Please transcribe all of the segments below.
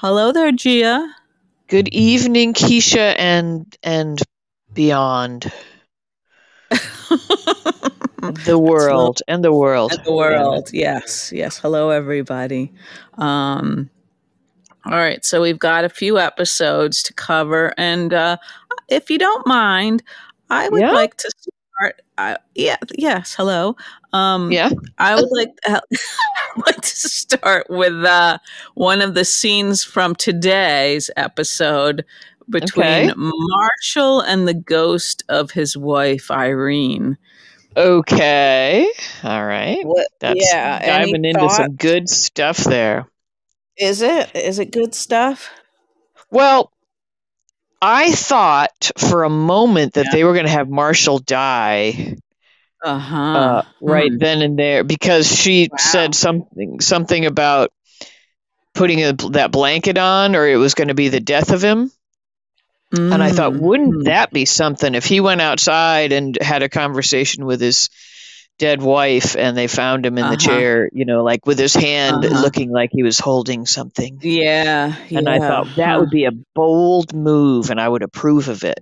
Hello there, Gia. Good evening, Keisha and and beyond. the world and the world. And the world. Yes. Yes. Hello everybody. Um all right, so we've got a few episodes to cover and uh if you don't mind, I would Yeah. like to uh, yeah, yes, hello. Um Yeah. I would like I like to start with uh, one of the scenes from today's episode between Okay. Marshall and the ghost of his wife Irene. Okay. All right. What? That's yeah. diving into thought? some good stuff there. Is it? Is it good stuff? Well, I thought for a moment that Yeah. they were going to have Marshall die Uh-huh. uh, right Hmm. then and there because she Wow. said something something about putting a, that blanket on or it was going to be the death of him. And I thought, Mm. wouldn't Hmm. that be something if he went outside and had a conversation with his dead wife and they found him in the Uh-huh. chair, you know, like with his hand Uh-huh. looking like he was holding something. Yeah. And I thought that would be a bold move and I would approve of it.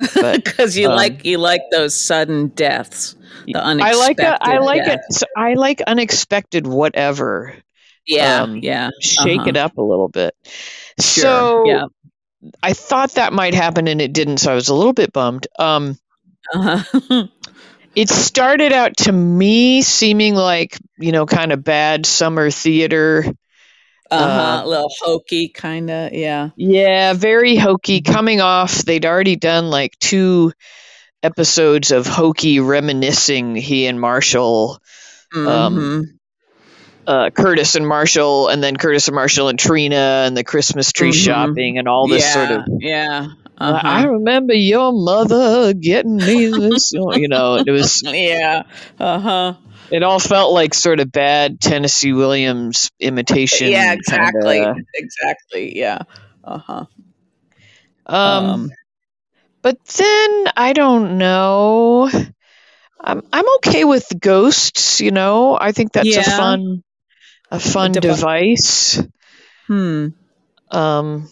Because you um, like you like those sudden deaths, the I like unexpected. a, I like yeah. it. so I like unexpected whatever. Yeah, um, yeah. Shake Uh-huh. it up a little bit. Sure. So yeah. I thought that might happen and it didn't, so I was a little bit bummed. Um, Uh-huh. it started out to me seeming like you know kind of bad summer theater uh-huh. Uh, A little hokey kind of, yeah. yeah very hokey coming off they'd already done like two episodes of hokey reminiscing he and marshall Um, Mhm. uh, curtis and marshall and then curtis and marshall and trina and the christmas tree Mhm. shopping and all this sort of, yeah, yeah. i Uh-huh. remember your mother getting me this you know it was yeah. Uh-huh. it all felt like sort of bad tennessee williams imitation Yeah, exactly. kinda, Exactly. Yeah. Uh-huh. um Um, But then I don't know. I'm I'm okay with ghosts, you know. I think that's a fun a fun devi- device. hmm. Um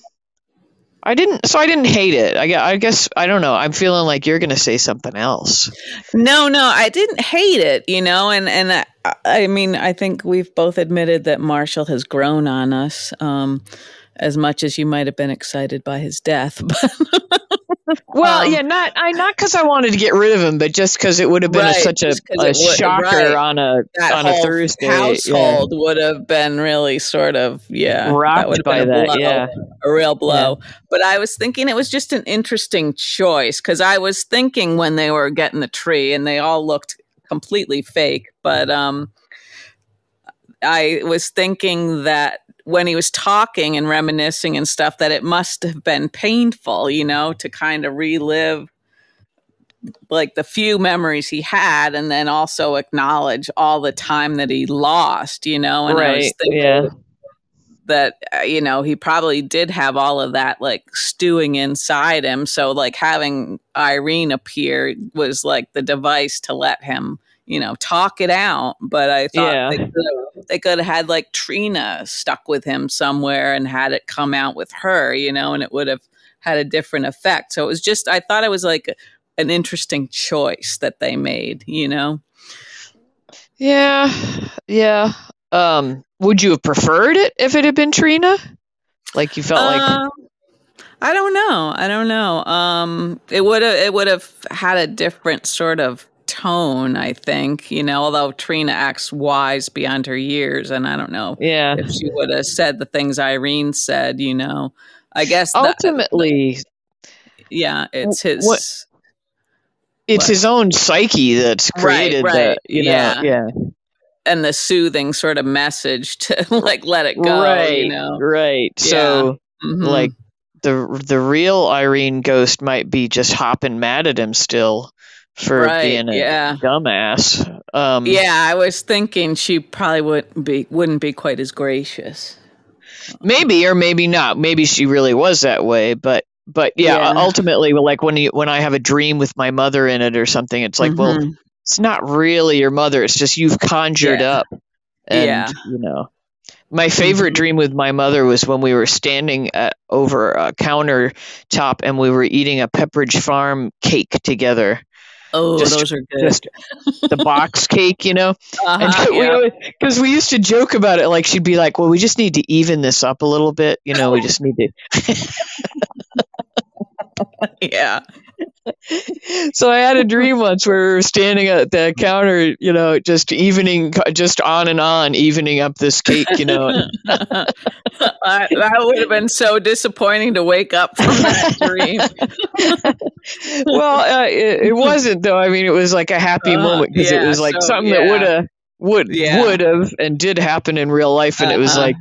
I didn't so I didn't hate it. I, I guess I don't know. I'm feeling like you're going to say something else. No, no, I didn't hate it, you know, and and I, I mean, I think we've both admitted that Marshall has grown on us, um, as much as you might have been excited by his death. But Well, Um, yeah, not I not cuz I wanted to get rid of him, but just cuz it would have been a, such a, a would- shocker right. on a that on a Thursday. yeah. household would have been really sort of yeah, Rocked have by that, blow, yeah. a real blow. But I was thinking it was just an interesting choice because I was thinking when they were getting the tree and they all looked completely fake, but um, I was thinking that when he was talking and reminiscing and stuff, that it must have been painful, you know, to kind of relive like the few memories he had and then also acknowledge all the time that he lost, you know, and Right, yeah. that uh, you know he probably did have all of that like stewing inside him so like having irene appear was like the device to let him you know talk it out but i thought Yeah. they, could have, they could have had like trina stuck with him somewhere and had it come out with her you know and it would have had a different effect so it was just i thought it was like an interesting choice that they made you know Yeah, yeah. Um, would you have preferred it if it had been Trina? Like you felt like Um, I don't know. I don't know. Um, it would have it would have had a different sort of tone, I think. You know, although Trina acts wise beyond her years, and I don't know yeah. if she would have said the things Irene said. You know, I guess that, Ultimately, yeah, it's his. what- it's what? his own psyche that's created right, the, you yeah. know, yeah. and the soothing sort of message to like let it go. right, You know, right. So, Mhm. like the the real Irene ghost might be just hopping mad at him still for Right, being a yeah. dumbass. Um, yeah, I was thinking she probably wouldn't be wouldn't be quite as gracious. maybe or maybe not. Maybe she really was that way, but but yeah, Yeah. ultimately, like when you when I have a dream with my mother in it or something, it's like, well, Mhm. it's not really your mother. It's just you've conjured Yeah. up, and Yeah. you know, My favorite Mhm. dream with my mother was when we were standing at, over a countertop and we were eating a Pepperidge Farm cake together. Oh, Just- those are good. Just the box cake, you know? Uh-huh, And we yeah. because we used to joke about it, like she'd be like, "Well, we just need to even this up a little bit, you know. We just need to." yeah. so I had a dream once where we were standing at the counter, you know, just evening, just on and on, evening up this cake, you know. that would have been so disappointing to wake up from that dream. well, uh, it, it wasn't though. I mean, it was like a happy Uh, moment because yeah, it was like so, something yeah. that would have would Yeah. would have and did happen in real life, and it was Uh-huh. like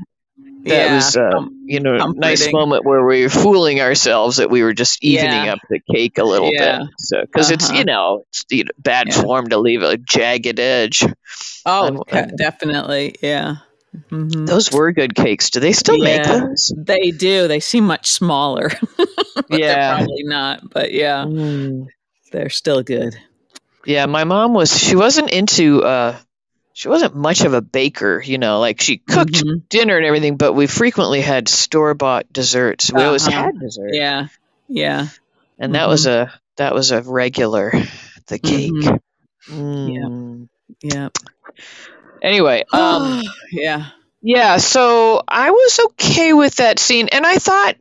that yeah. was um, you know a nice moment where we were fooling ourselves that we were just evening Yeah. up the cake a little Yeah. bit. So because it's Uh-huh. you know it's you know, bad form to leave a jagged edge. oh, definitely. Yeah. Mhm. Those were good cakes. Do they still make those? They do. They seem much smaller. Yeah. probably not. But yeah, Mm. they're still good. Yeah, my mom was she wasn't into uh she wasn't much of a baker, you know, like she cooked Mhm. dinner and everything, but we frequently had store bought desserts. We always Uh-huh. had dessert. Yeah. Yeah. And that was a that was a regular the cake. Mhm. Mm. Yeah. Anyway, um yeah. yeah, so I was okay with that scene and I thought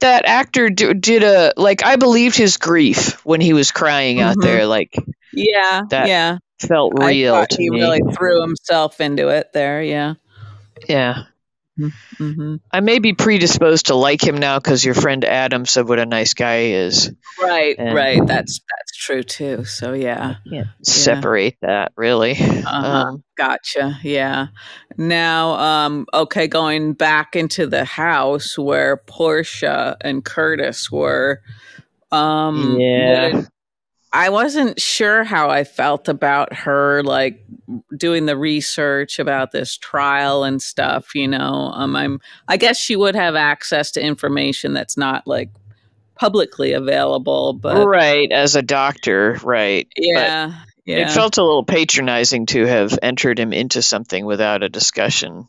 that actor d- did a like I believed his grief when he was crying out Mhm. there like Yeah. That yeah. Felt real he me. really threw himself into it there. Yeah. yeah. hmm I may be predisposed to like him now because your friend Adam said what a nice guy he is. Right. And- right. That's that's true too. So yeah. Can't separate that really. Uh-huh. Um, Gotcha. Yeah. Now, um, okay, going back into the house where Portia and Curtis were. Um, Yeah. would- I wasn't sure how I felt about her, like doing the research about this trial and stuff. You know, um, I'm. I guess she would have access to information that's not like publicly available, but right, as a doctor, right. yeah, yeah. It felt a little patronizing to have entered him into something without a discussion.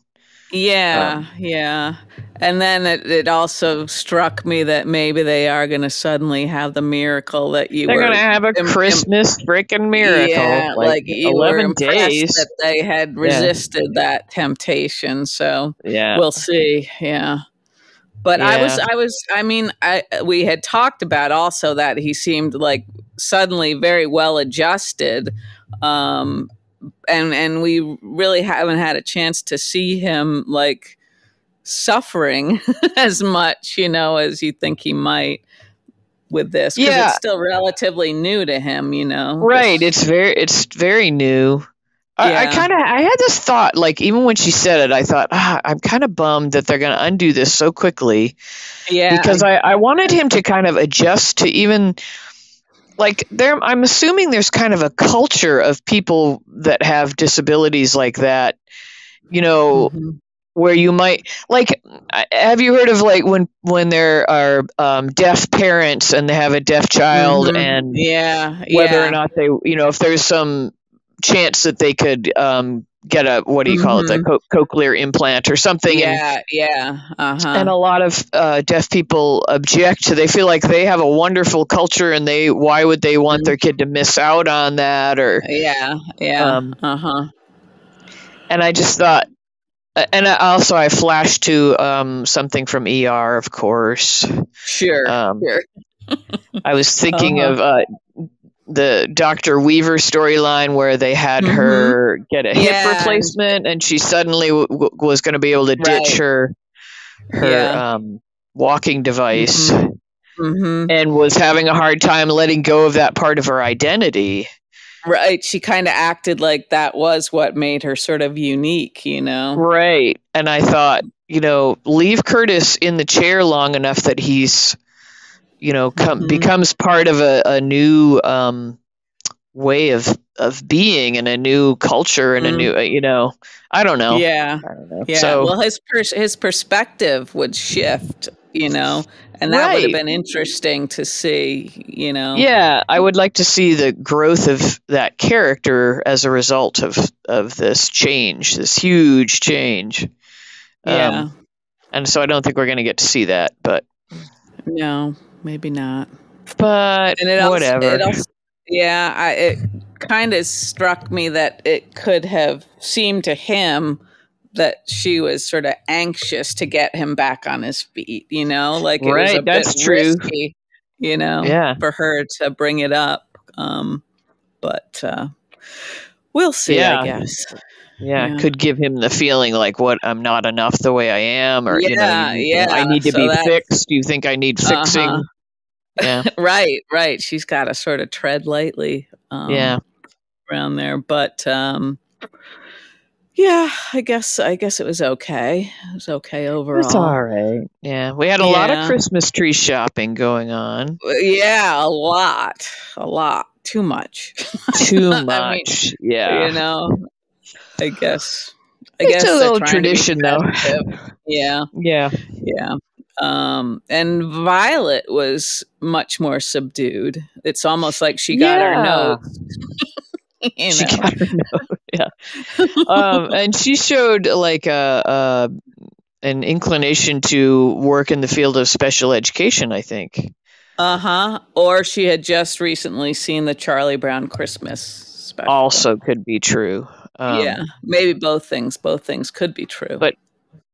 Yeah, Um, yeah. And then it, it also struck me that maybe they are going to suddenly have the miracle that you They're were gonna have a im- im- Christmas freaking miracle. Yeah, like, you eleven impressed days. that they had resisted that temptation. So yeah. we'll see. Yeah. But I was, I was, I mean, I we had talked about also that he seemed like suddenly very well adjusted, um, and and we really haven't had a chance to see him like suffering as much, you know, as you think he might with this. 'cause Yeah. it's still relatively new to him, you know. Right. This- It's very it's very new. I, I kind of I had this thought like even when she said it I thought ah, I'm kind of bummed that they're going to undo this so quickly yeah, because I, I wanted him to kind of adjust to even like there I'm assuming there's kind of a culture of people that have disabilities like that you know Mhm. where you might like have you heard of like when when there are um, deaf parents and they have a deaf child Mhm. and yeah, whether yeah. or not they you know if there's some chance that they could um, get a what do you call it the co- cochlear implant or something and, yeah, yeah, uh-huh. and a lot of uh, deaf people object to they feel like they have a wonderful culture and they why would they want their kid to miss out on that or yeah, yeah, um, uh-huh. and i just thought and I also i flashed to um, something from er of course Sure, um, sure. I was thinking Uh-huh. of uh, the Dr. Weaver storyline where they had Mhm. her get a hip Yeah. replacement and she suddenly w- w- was going to be able to ditch Right. her her Yeah. um, walking device hmm and was having a hard time letting go of that part of her identity. Right. She kind of acted like that was what made her sort of unique, you know? Right. And I thought, you know, leave Curtis in the chair long enough that he's, you know, com- Mhm. becomes part of a, a new um, way of of being and a new culture and a Mm. new, uh, you know, I don't know. Yeah. I don't know. Yeah. So well, his pers- his perspective would shift, you know, and that would have been interesting to see, you know. yeah, I would like to see the growth of that character as a result of of this change, this huge change. Yeah. Um, and so I don't think we're going to get to see that, but no, maybe not. but And it also, whatever. it also yeah, I, it kind of struck me that it could have seemed to him that she was sort of anxious to get him back on his feet, you know, like it was Right, a that's bit true. risky, you know, Yeah. for her to bring it up. Um, but uh, we'll see, Yeah. I guess. Yeah, yeah. could give him the feeling like what I'm not enough the way I am, or you know, Yeah, you- I need to so be that's- fixed. Do you think I need fixing? Uh-huh. Yeah, right, right. She's got to sort of tread lightly. Um, yeah. around there, but um, yeah, I guess I guess it was okay. It was okay overall. It's all right. Yeah, we had a lot of Christmas tree shopping going on. Yeah, a lot, a lot, too much. Too I mean, much. yeah. You know, I guess. I It's guess a little trying to be tradition, though. Yeah, Yeah. yeah. Um, and Violet was much more subdued. It's almost like she got her Yeah. note. you She know? got her note. Yeah. um, and she showed like a, a an inclination to work in the field of special education. I think. Uh huh. Or she had just recently seen the Charlie Brown Christmas special. Also, could be true. Um, yeah, maybe both things. Both things could be true. But-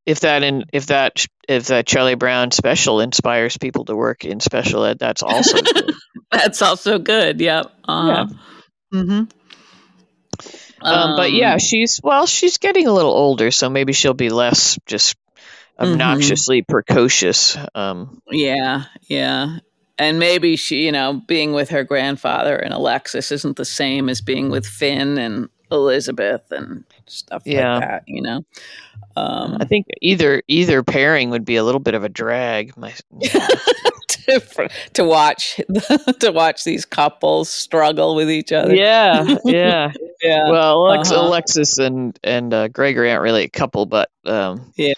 If that in if that if that Charlie Brown special inspires people to work in special ed, that's also good. that's also good. Yep. Uh-huh. Mm-hmm. Um, but yeah, she's well, she's getting a little older, so maybe she'll be less just Mhm. obnoxiously precocious. Um, yeah, yeah. And maybe she, you know, being with her grandfather and Alexis isn't the same as being with Finn and Elizabeth and stuff Yeah. like that. You know. Um, I think either either pairing would be a little bit of a drag. My, to, for- to watch to watch these couples struggle with each other. yeah, yeah. yeah. Well, Alex, Uh-huh. Alexis and and uh, Gregory aren't really a couple, but um, Yeah.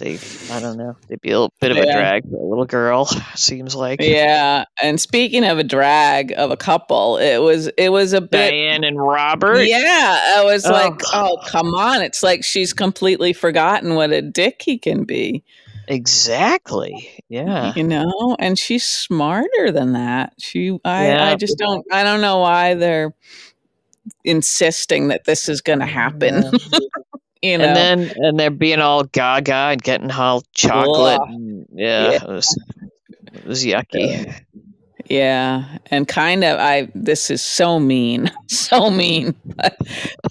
They I don't know. They'd be a little bit of a drag for a little girl. Seems like Yeah, and speaking of a drag of a couple, it was it was a bit. Diane and Robert. Yeah, I was Oh. like, oh come on! It's like she's completely forgotten what a dick he can be, Exactly. Yeah. you know. And she's smarter than that. She, I, Yeah. I just don't, I don't know why they're insisting that this is going to happen. you know, And then and they're being all gaga and getting all chocolate. And- yeah, Yeah. It, was, it was yucky. Yeah, and kind of I this is so mean. So mean. But,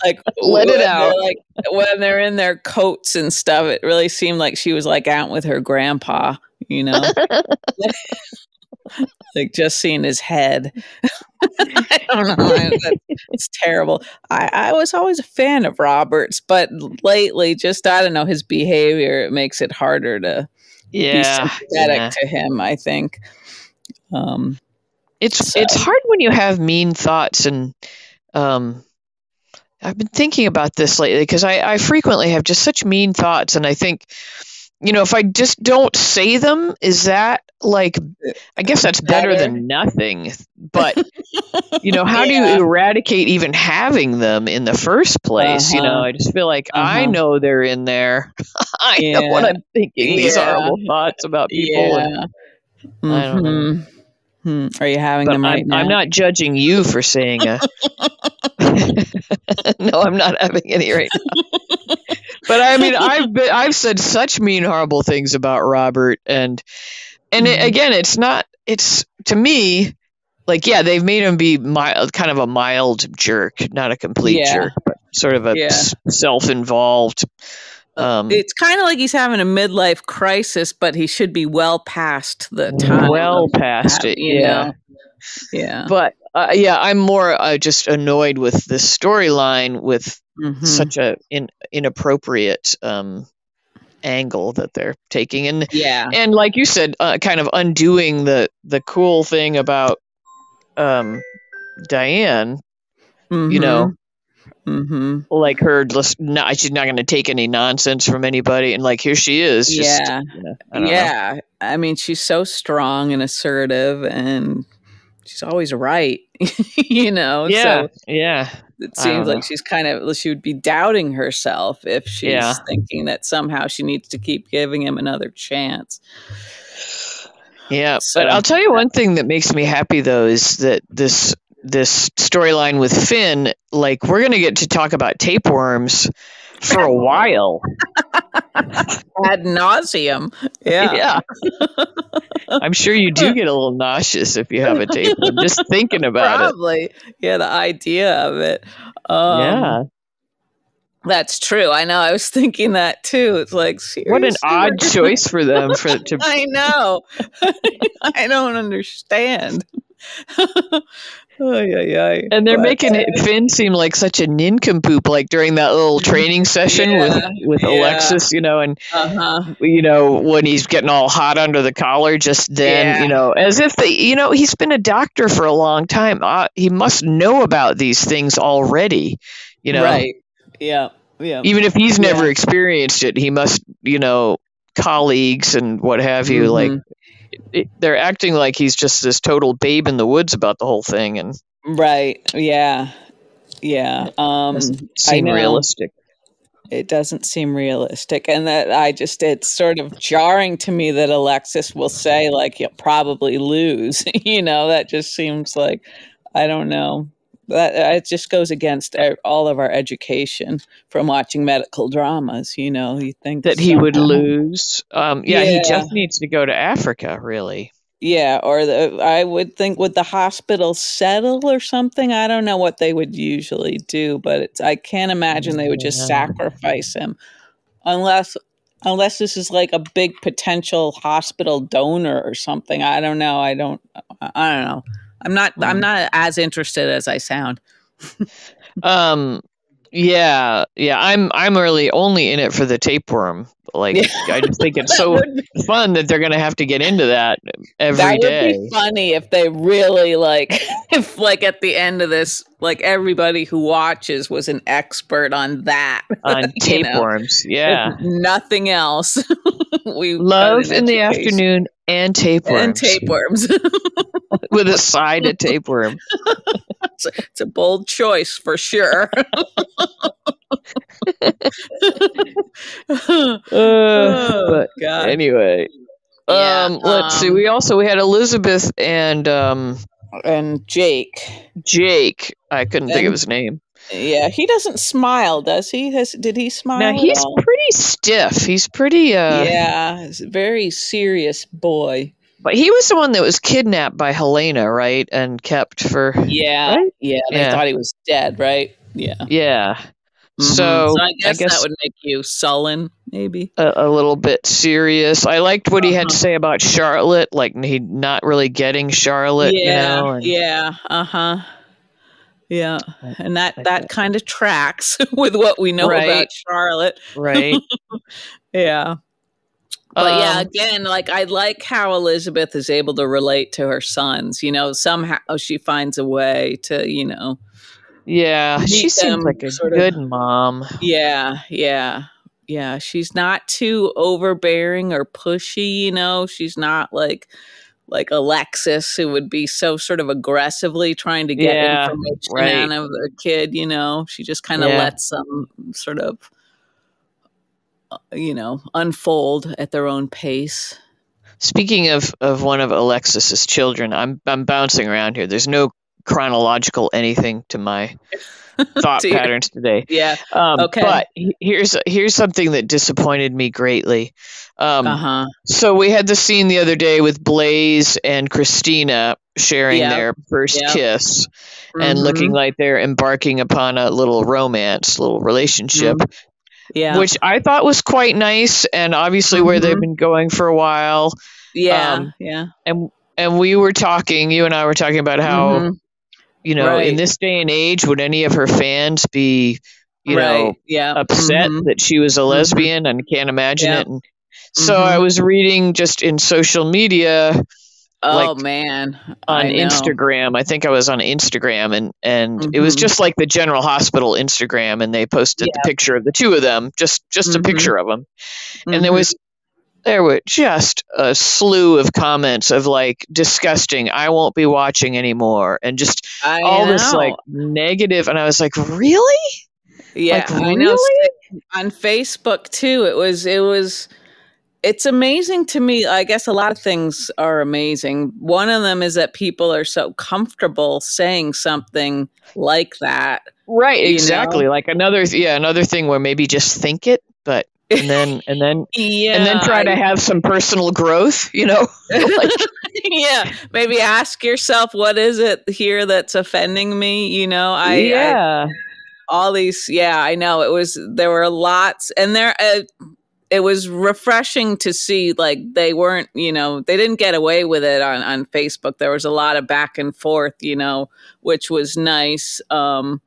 like Let it out. Like when they're in their coats and stuff, it really seemed like she was like out with her grandpa, you know. like just seeing his head. I don't know. It's terrible. I, I was always a fan of Roberts, but lately, just I don't know, his behavior it makes it harder to be sympathetic yeah. to him. I think. Um, It's So- it's hard when you have mean thoughts and um I've been thinking about this lately because I, I frequently have just such mean thoughts and I think you know if I just don't say them is that like I guess that's better, Better. than nothing but you know how do you eradicate even having them in the first place you know Uh-huh. I just feel like I Uh-huh. know they're in there I know what I'm thinking these Yeah. horrible thoughts about people and Yeah. I don't know. Mhm. Hmm. Are you having but them right I'm, now? I'm not judging you for saying a. no, I'm not having any right now. But I mean, I've been, I've said such mean, horrible things about Robert, and and it, Mhm. again, it's not. It's to me, like yeah, they've made him be mild, kind of a mild jerk, not a complete Yeah. jerk, but sort of a Yeah. self-involved. Um, It's kind of like he's having a midlife crisis, but he should be well past the time. well past that, it, yeah. know? Yeah. But uh, yeah, I'm more uh, just annoyed with this storyline with Mhm. such a in, inappropriate um, angle that they're taking, and yeah. and like you said, uh, kind of undoing the the cool thing about um, Diane. You know, hmm like her, just not, she's not going to take any nonsense from anybody, and like here she is. Just, Yeah. you know, I don't know. Yeah. I mean, she's so strong and assertive, and she's always right, you know. Yeah, So yeah. it seems know. like she's kind of she would be doubting herself if she's Yeah. thinking that somehow she needs to keep giving him another chance. Yeah, So- but I'll tell you one thing that makes me happy though is that this this storyline with Finn, like we're gonna get to talk about tapeworms for a while. Ad nauseum. Yeah. I'm sure you do get a little nauseous if you have a tapeworm. Just thinking about it. Probably. Yeah, the idea of it. Um, Yeah. That's true. I know. I was thinking that too. It's like, it. What an odd choice for them for to I know. I don't understand. Oh, yeah, yeah. and they're But, making uh, it Finn seem like such a nincompoop, like during that little training session Yeah, with with yeah. Alexis, you know, and Uh-huh. you know, when he's getting all hot under the collar, just then, Yeah. you know, as if they, you know, he's been a doctor for a long time. Uh, he must know about these things already, you know. Right. Yeah. Yeah. Even if he's never experienced it, he must, you know, colleagues and what have you, like It, they're acting like he's just this total babe in the woods about the whole thing and Right. Yeah. Yeah. Um seem realistic. it doesn't seem realistic and that i just it's sort of jarring to me that alexis will say like you'll probably lose you know that just seems like i don't know that it just goes against our- all of our education from watching medical dramas you know you think That he would lose. Um, yeah, he just needs to go to Africa, really. yeah or the, i would think would the hospital settle or something? I don't know what they would usually do but it's, i can't imagine they would just Yeah. sacrifice him. Unless unless this is like a big potential hospital donor or something. I don't know. I don't I don't know i'm not i'm Mm. not as interested as i sound Um, yeah, yeah. I'm I'm really only in it for the tapeworm. Like Yeah. I just think it's so fun that they're gonna have to get into that every that would be funny if they really like if like at the end of this like everybody who watches was an expert on that on you know. tapeworms. Yeah, If nothing else we love in the afternoon and tapeworms and tapeworms with a side of tapeworm. it's, a, it's a bold choice for sure Uh, oh, but God. anyway, Yeah, um, let's see. um, We also we had Elizabeth and um, and jake Jake. I couldn't think of his name. yeah he doesn't smile does he has did he smile Now he's pretty stiff. He's pretty. Uh, yeah he's a very serious boy But he was the one that was kidnapped by Helena, right? And kept for yeah Right? yeah they Yeah. thought he was dead right yeah yeah. Mhm. So, I I guess, guess- that would make you sullen maybe A, a little bit serious. I liked what he had to Uh-huh. say about Charlotte, like he not really getting Charlotte, yeah you know. And, yeah uh-huh yeah and that that kind of tracks with what we know about charlotte Right. yeah but yeah Um, again like i like how elizabeth is able to relate to her sons you know somehow she finds a way to you know yeah. She seems like a sort of- good mom. yeah yeah yeah she's not too overbearing or pushy you know she's not like like alexis who would be so sort of aggressively trying to get Yeah, information right. out of a kid you know she just kind of Yeah. lets them sort of you know unfold at their own pace Speaking of, of one of Alexis's children, I'm I'm bouncing around here. There's no chronological anything to my thought Dear. patterns today. yeah Um, Okay. But here's here's something that disappointed me greatly. Um, uh-huh So we had the scene the other day with Blaze and Kristina sharing Yep. their first Yep. kiss and Mhm. looking like they're embarking upon a little romance, little relationship, yeah which I thought was quite nice and obviously where they've Mhm. been going for a while. yeah um, yeah And and we were talking, you and I were talking about how Mhm. you know in this day and age would any of her fans be you know yeah upset Mhm. that she was a lesbian and can't imagine Yep. it. And so I Mhm. was reading just in social media oh like, man on I. Instagram. I think I was on Instagram and and it was Mhm. just like the General Hospital Instagram and they posted the picture of the two of them, just just a Mhm. picture of them. And there Mhm. was there were just a slew of comments of like disgusting i won't be watching anymore and just I all this know. like negative and i was like really yeah, like, really? On Facebook too, it was it was it's amazing to me. I guess a lot of things are amazing. One of them is that people are so comfortable saying something like that. right exactly like another yeah another thing where maybe just think it but and then and then Yeah. and then try to have some personal growth you know like, yeah, maybe ask yourself what is it here that's offending me, you know? I, I yeah all these yeah i know it was there were lots and there uh, it was refreshing to see like they weren't you know they didn't get away with it on on facebook there was a lot of back and forth you know which was nice um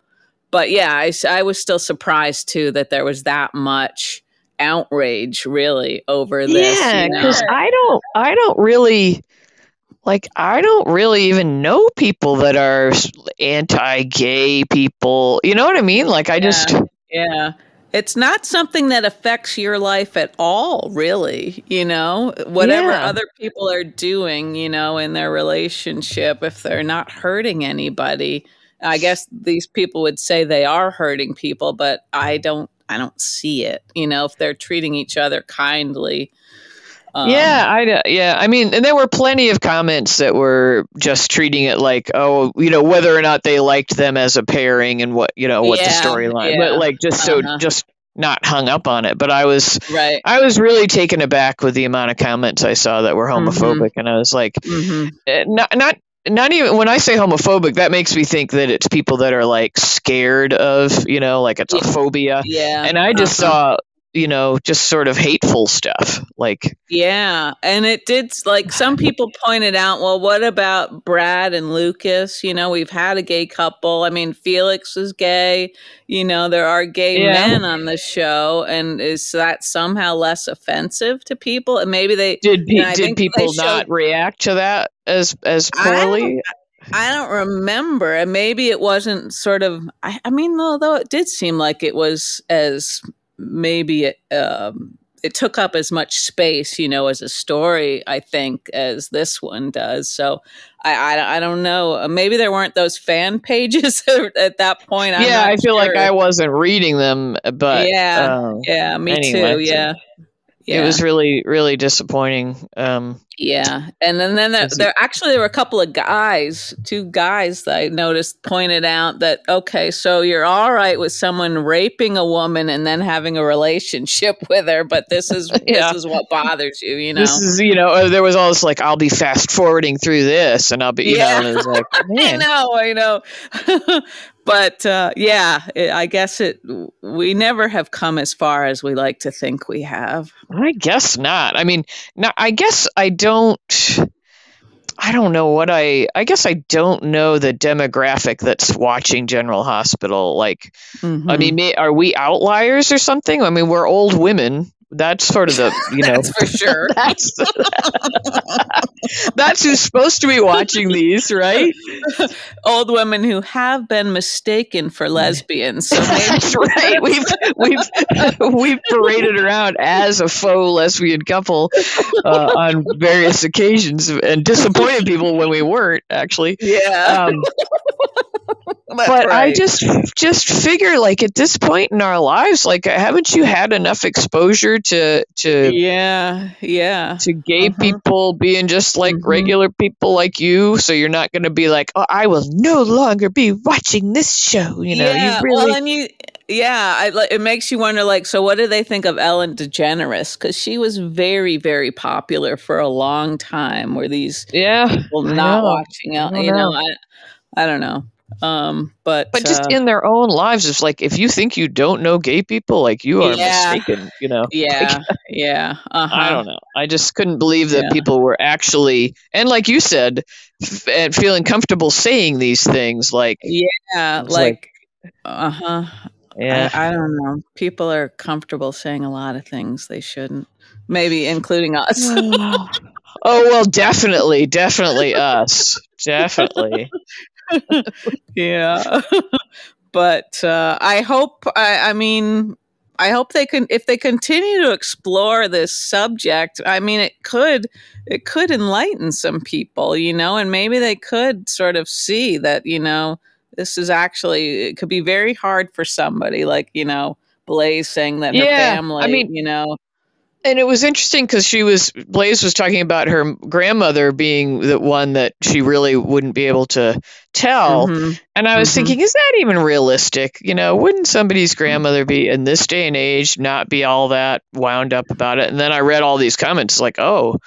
but yeah i, I was still surprised too that there was that much outrage really over this yeah you know? because i don't i don't really like i don't really even know people that are anti-gay people you know what i mean like i just Yeah. It's not something that affects your life at all, really. You know, whatever Yeah. other people are doing, you know, in their relationship, if they're not hurting anybody, I guess these people would say they are hurting people, but I don't, I don't see it. You know, if they're treating each other kindly. Um, yeah, I yeah. I mean, and there were plenty of comments that were just treating it like, oh, you know, whether or not they liked them as a pairing and what, you know, what the storyline, yeah. but like just so Uh-huh. just not hung up on it. But I was Right. I was really taken aback with the amount of comments I saw that were Mhm. homophobic, and I was like, hmm eh, not not. Not even when I say homophobic, that makes me think that it's people that are like scared of, you know, like it's a phobia. Yeah. And I just uh-huh. saw, you know, just sort of hateful stuff. Like, Yeah, and it did like some people pointed out, well, what about Brad and Lucas? You know, we've had a gay couple. I mean, Felix is gay. You know, there are gay Yeah. men on the show, and is that somehow less offensive to people? And maybe they did Yeah, I did people not react to that as as poorly? I don't remember, and maybe it wasn't sort of. I, I mean, although it did seem like it was as maybe it, um, it took up as much space, you know, as a story. I think as this one does. So I, I, I don't know. Uh, Maybe there weren't those fan pages at that point. I'm yeah, I feel like. I wasn't reading them, but Yeah, um, Yeah, me Anyway, too. so Yeah. it was really really disappointing. Um, Yeah, and then then there, there actually there were a couple of guys, two guys that I noticed pointed out that okay, so you're all right with someone raping a woman and then having a relationship with her, but this is Yeah. this is what bothers you, you know? This is you know uh, there was all this like I'll be fast forwarding through this, and I'll be you Yeah. know, and it was like I know, I know, but uh, yeah, it, I guess it we never have come as far as we like to think we have. I guess not. I mean, no, I guess I don't. I don't know what I. I guess I don't know the demographic that's watching General Hospital. Like, I Mhm. mean, may, are we outliers or something? I mean, we're old women. That's sort of the you know. that's for sure. That's that's who's supposed to be watching these, right? Old women who have been mistaken for lesbians. So maybe That's right. We've we've we've paraded around as a faux lesbian couple uh, on various occasions and disappointed people when we weren't actually. Yeah, Um, that's but I just just figure like at this point in our lives, like haven't you had enough exposure to to yeah, yeah, to gay Mhm. people being just like Mhm. regular people like you? So you're not going to be like, oh, I will no longer be watching this show. You know, yeah. you really. Well, and you, yeah, I, like, it makes you wonder. Like, so what do they think of Ellen DeGeneres? Because she was very, very popular for a long time. Were these yeah, people not watching Ellen? You know, know. I, I don't know. Um, but but just uh, in their own lives it's like if you think you don't know gay people like you are Yeah. mistaken you know yeah, yeah. Uh-huh. i don't know i just couldn't believe that Yeah. people were actually and like you said f- and feeling comfortable saying these things like Yeah, It's like, uh huh. yeah I, I don't know. People are comfortable saying a lot of things they shouldn't. Maybe including us. oh well definitely definitely us definitely yeah. but uh, I hope. I, I mean, I hope they can if they continue to explore this subject. I mean, it could it could enlighten some people, you know, and maybe they could sort of see that you know this is actually it could be very hard for somebody like you know Blaze saying that her family, I mean- you know, And it was interesting because she was Blaze was talking about her grandmother being the one that she really wouldn't be able to tell. mhm. And I was Mhm. thinking, is that even realistic? You know, wouldn't somebody's grandmother be in this day and age not be all that wound up about it? And then I read all these comments like, oh,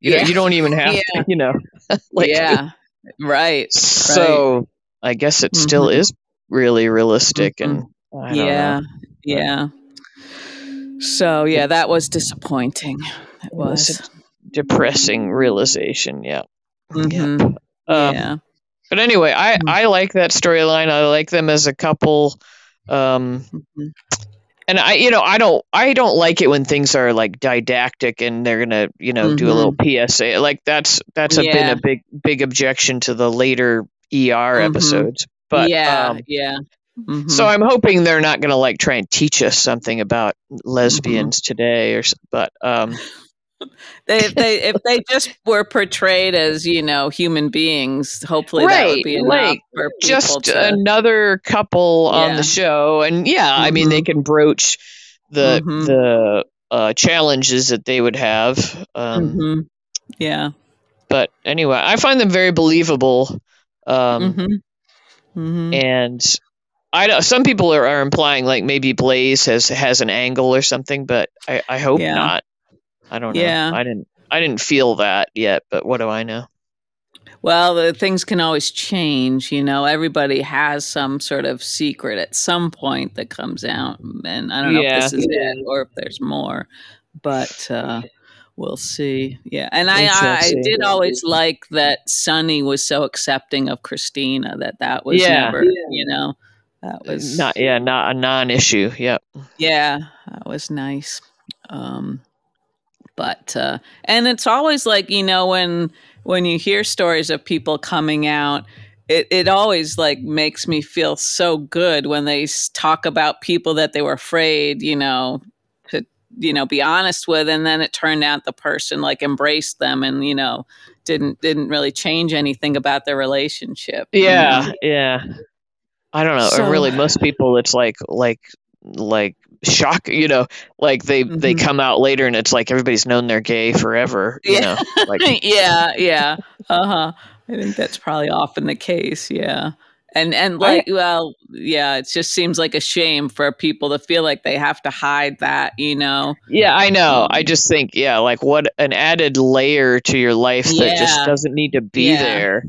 you know, you don't even have Yeah. to, you know, like yeah, right. so I guess it still Mhm. is really realistic and I don't yeah, know. yeah. So yeah, that was disappointing. It was depressing realization. Yeah. Mhm. Um, yeah. But anyway, I Mm. I like that storyline. I like them as a couple. Um, Mhm. and I, you know, I don't I don't like it when things are like didactic and they're gonna, you know, do a little PSA. Like that's that's a, been Mm-hmm. A big big objection to the later ER episodes. But yeah, um, yeah. Mhm. so I'm hoping they're not gonna like try and teach us something about Mm-hmm. lesbians today or but um they if they if they just were portrayed as you know human beings, hopefully that would be enough like, for people just to. another couple on the show and yeah i mean they can broach the Mhm. the uh, challenges that they would have um, Mhm. Yeah. but anyway i find them very believable um, and i know some people are, are implying like maybe blaze has has an angle or something but i, I hope Yeah. not i don't know Yeah. i didn't i didn't feel that yet but what do i know Well, the things can always change. You know, everybody has some sort of secret at some point that comes out, and I don't know Yeah. if this is it or if there's more, but uh, we'll see. Yeah, and I, I, did always like that Sonny was so accepting of Kristina that that was Yeah. never, you know, that was not yeah not a non-issue yep yeah, that was nice. Um, but uh, and it's always like you know when when you hear stories of people coming out, it it always like makes me feel so good when they talk about people that they were afraid, you know, to you know be honest with, and then it turned out the person like embraced them and you know didn't didn't really change anything about their relationship. you Yeah, know? yeah. I don't know. So- or really, most people, it's like like like shock. You know, like they they Mhm. come out later, and it's like everybody's known they're gay forever. You Yeah. know, like yeah, yeah. Uh huh. I think that's probably often the case. Yeah. And and I- like well, yeah, it just seems like a shame for people to feel like they have to hide that, you know. yeah, I know. I just think yeah, like what an added layer to your life that just doesn't need to be Yeah. there.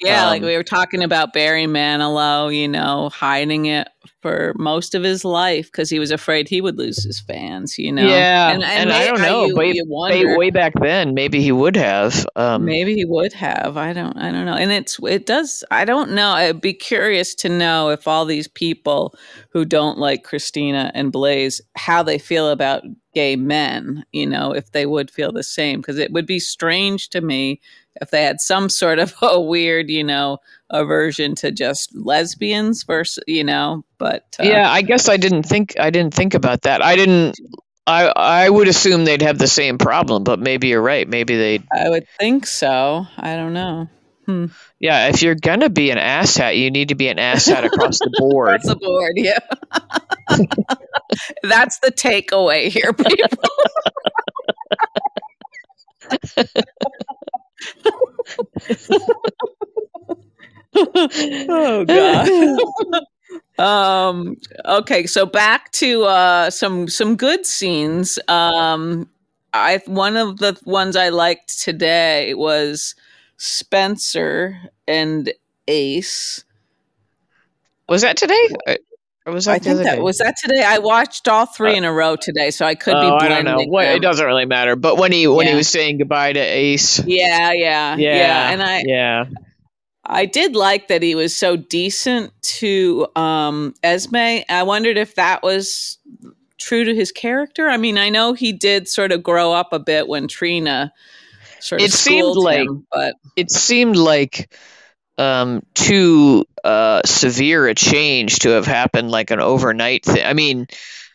Yeah, like Um, we were talking about Barry Manilow, you know, hiding it for most of his life because he was afraid he would lose his fans, you know. Yeah, and, and may- I don't know, You, but you Way, wonder, way back then, maybe he would have. Um, Maybe he would have. I don't. I don't know. And it's. It does. I don't know. I'd be curious to know if all these people who don't like Kristina and Blaze, how they feel about gay men. You know, if they would feel the same, because it would be strange to me if they had some sort of a weird, you know, aversion to just lesbians versus, you know. But uh, yeah, I guess I didn't think I didn't think about that. I didn't. I I would assume they'd have the same problem, but maybe you're right. Maybe they I would think so. I don't know. Yeah, if you're gonna be an asshat, you need to be an asshat across the board. Across the board, yeah. That's the takeaway here, people. Oh god. um okay, so back to uh some some good scenes. Um I one of the ones I liked today was Spencer and Ace. Was that today? Or- was that I think that day? was that today. I watched all three in a row today, so I could be oh, I don't know. What, it doesn't really matter. But when he when he was saying goodbye to Ace, Yeah, yeah, yeah, yeah, And I yeah, I did like that he was so decent to um Esme. I wondered if that was true to his character. I mean, I know he did sort of grow up a bit when Trina sort of It seemed like- him, but it seemed like um too uh severe a change to have happened like an overnight thing. I mean,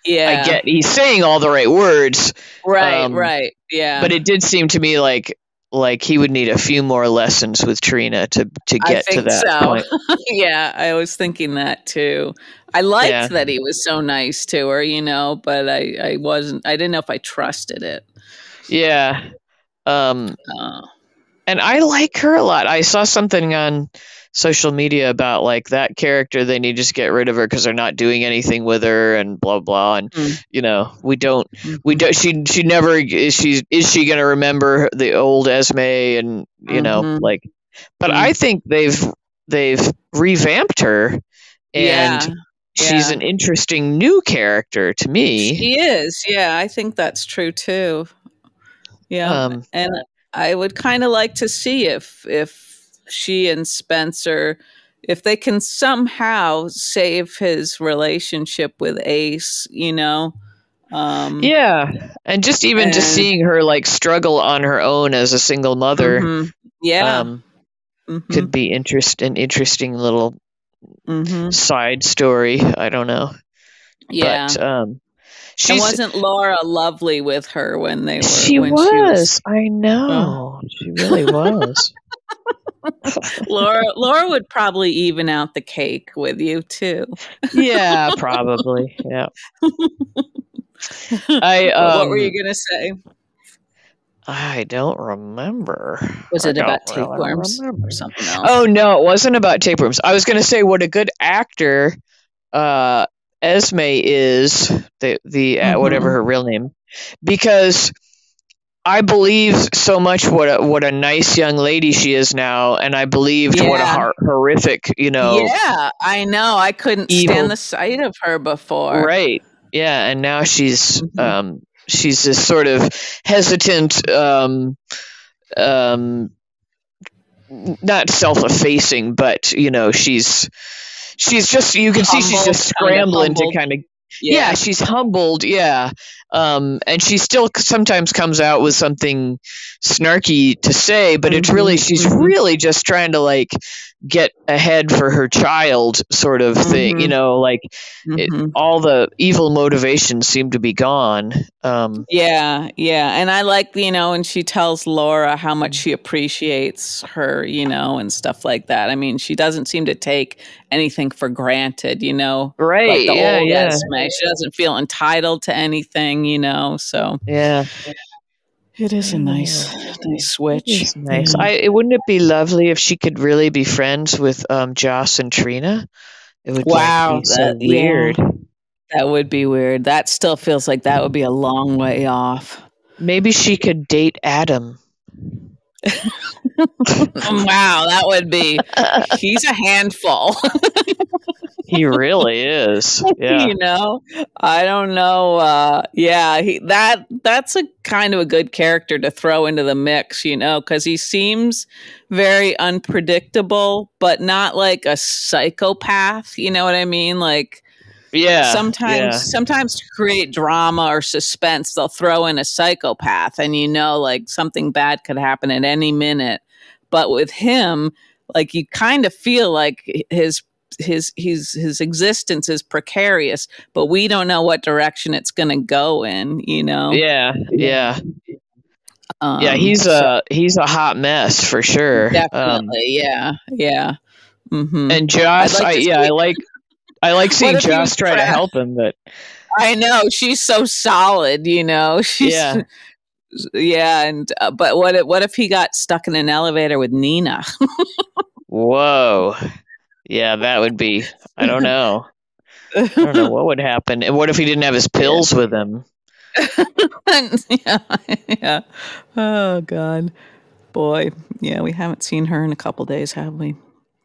Yeah. I get he's saying all the right words, Right, um, right. Yeah. but it did seem to me like like he would need a few more lessons with Trina to to get to that so. point. yeah, I was thinking that too. I liked Yeah. that he was so nice to her, you know, but I, I wasn't, I didn't know if I trusted it. Yeah. Um Uh, and I like her a lot. I saw something on social media about like that character they need to just get rid of her because they're not doing anything with her and blah blah and Mm. you know we don't we don't she she never is she is she gonna remember the old Esme and you know Mhm. like but Mm. I think they've they've revamped her and yeah, she's yeah. an interesting new character to me she is. Yeah, I think that's true too. Yeah. um and I would kind of like to see if if she and Spencer if they can somehow save his relationship with Ace, you know. Um yeah and just even just seeing her like struggle on her own as a single mother mhm. Yeah. um mhm, could be interest an interesting little mhm. side story. I don't know. Yeah. But um and wasn't Laura lovely with her when they were she was. she was I know. Oh. She really was. Laura Laura would probably even out the cake with you too. yeah, probably. Yeah. I But what were um, you gonna say? I don't remember. Was it about tapeworms remember. or something else? Oh no, it wasn't about tapeworms. I was going to say what a good actor uh, Esme is the the uh, whatever Mhm. her real name, because I believe so much what a, what a nice young lady she is now, and I believed what a Yeah. hor- horrific you know Yeah, I know. I couldn't Evil. stand the sight of her before. right yeah, and now she's Mhm. um she's this sort of hesitant um um not self-effacing but you know she's she's just you can see she's just kind of scrambling to kind of yeah. she's humbled yeah um and she still sometimes comes out with something snarky to say but it's really Mhm, she's mhm. really just trying to like get ahead for her child sort of thing you Mhm. know like it, Mhm. all the evil motivations seem to be gone um Yeah, yeah. And I like, you know, and she tells Laura how much she appreciates her, you know, and stuff like that. I mean, she doesn't seem to take anything for granted, you know. right Like the yeah old yeah Esme. She doesn't feel entitled to anything, you know. So yeah it is a nice, nice switch. it's nice Yeah. i it wouldn't it be lovely if she could really be friends with um joss and trina it would like, Wow, be so that- yeah. weird That would be weird. That still feels like that would be a long way off. maybe she could date adam wow, that would be. He's a handful. he really is yeah you know, I don't know. Uh, yeah, he, that that's a kind of a good character to throw into the mix. You know, because he seems very unpredictable, but not like a psychopath. You know what I mean? Like yeah sometimes yeah. sometimes to create drama or suspense they'll throw in a psychopath and you know like something bad could happen at any minute. But with him like you kind of feel like his his his his existence is precarious but we don't know what direction it's going to go in you know? Yeah yeah. Um, yeah he's so a he's a hot mess for sure. Um, definitely yeah yeah. Hmm and joss like I, yeah i like i like seeing joss try to help him but I know she's so solid, you know. She's Yeah. yeah, and uh, but what if, what if he got stuck in an elevator with Nina? whoa yeah that would be i don't know i don't know what would happen and what if he didn't have his pills with him yeah, yeah. Oh God, boy, yeah. We haven't seen her in a couple days, have we?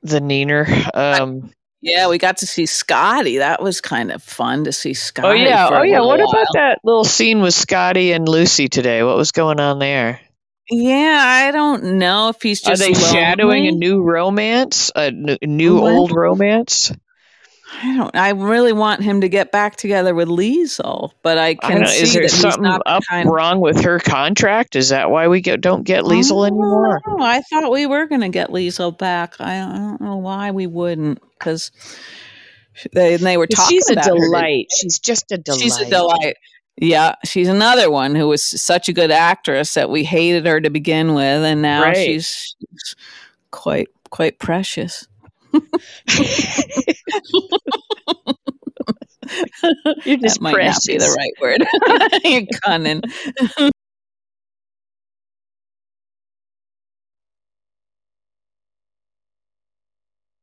the neener um Yeah, we got to see Scotty. That was kind of fun to see Scotty. oh yeah oh yeah what while. about that little scene with scotty and lucy today what was going on there Yeah, I don't know if he's just. are they shadowing a new romance a new What? old romance I don't. I really want him to get back together with Liesl, but I can I see is there that something he's not up kind of, wrong with her contract. Is that why we get don't get Liesl I oh, anymore? Know. I thought we were going to get Liesl back. I, I don't know why we wouldn't because they they were talking. She's a delight. Her. She's just a delight. She's a delight. Yeah, she's another one who was such a good actress that we hated her to begin with, and now right. she's quite quite precious. You're just that might not be the right word. You're cunning.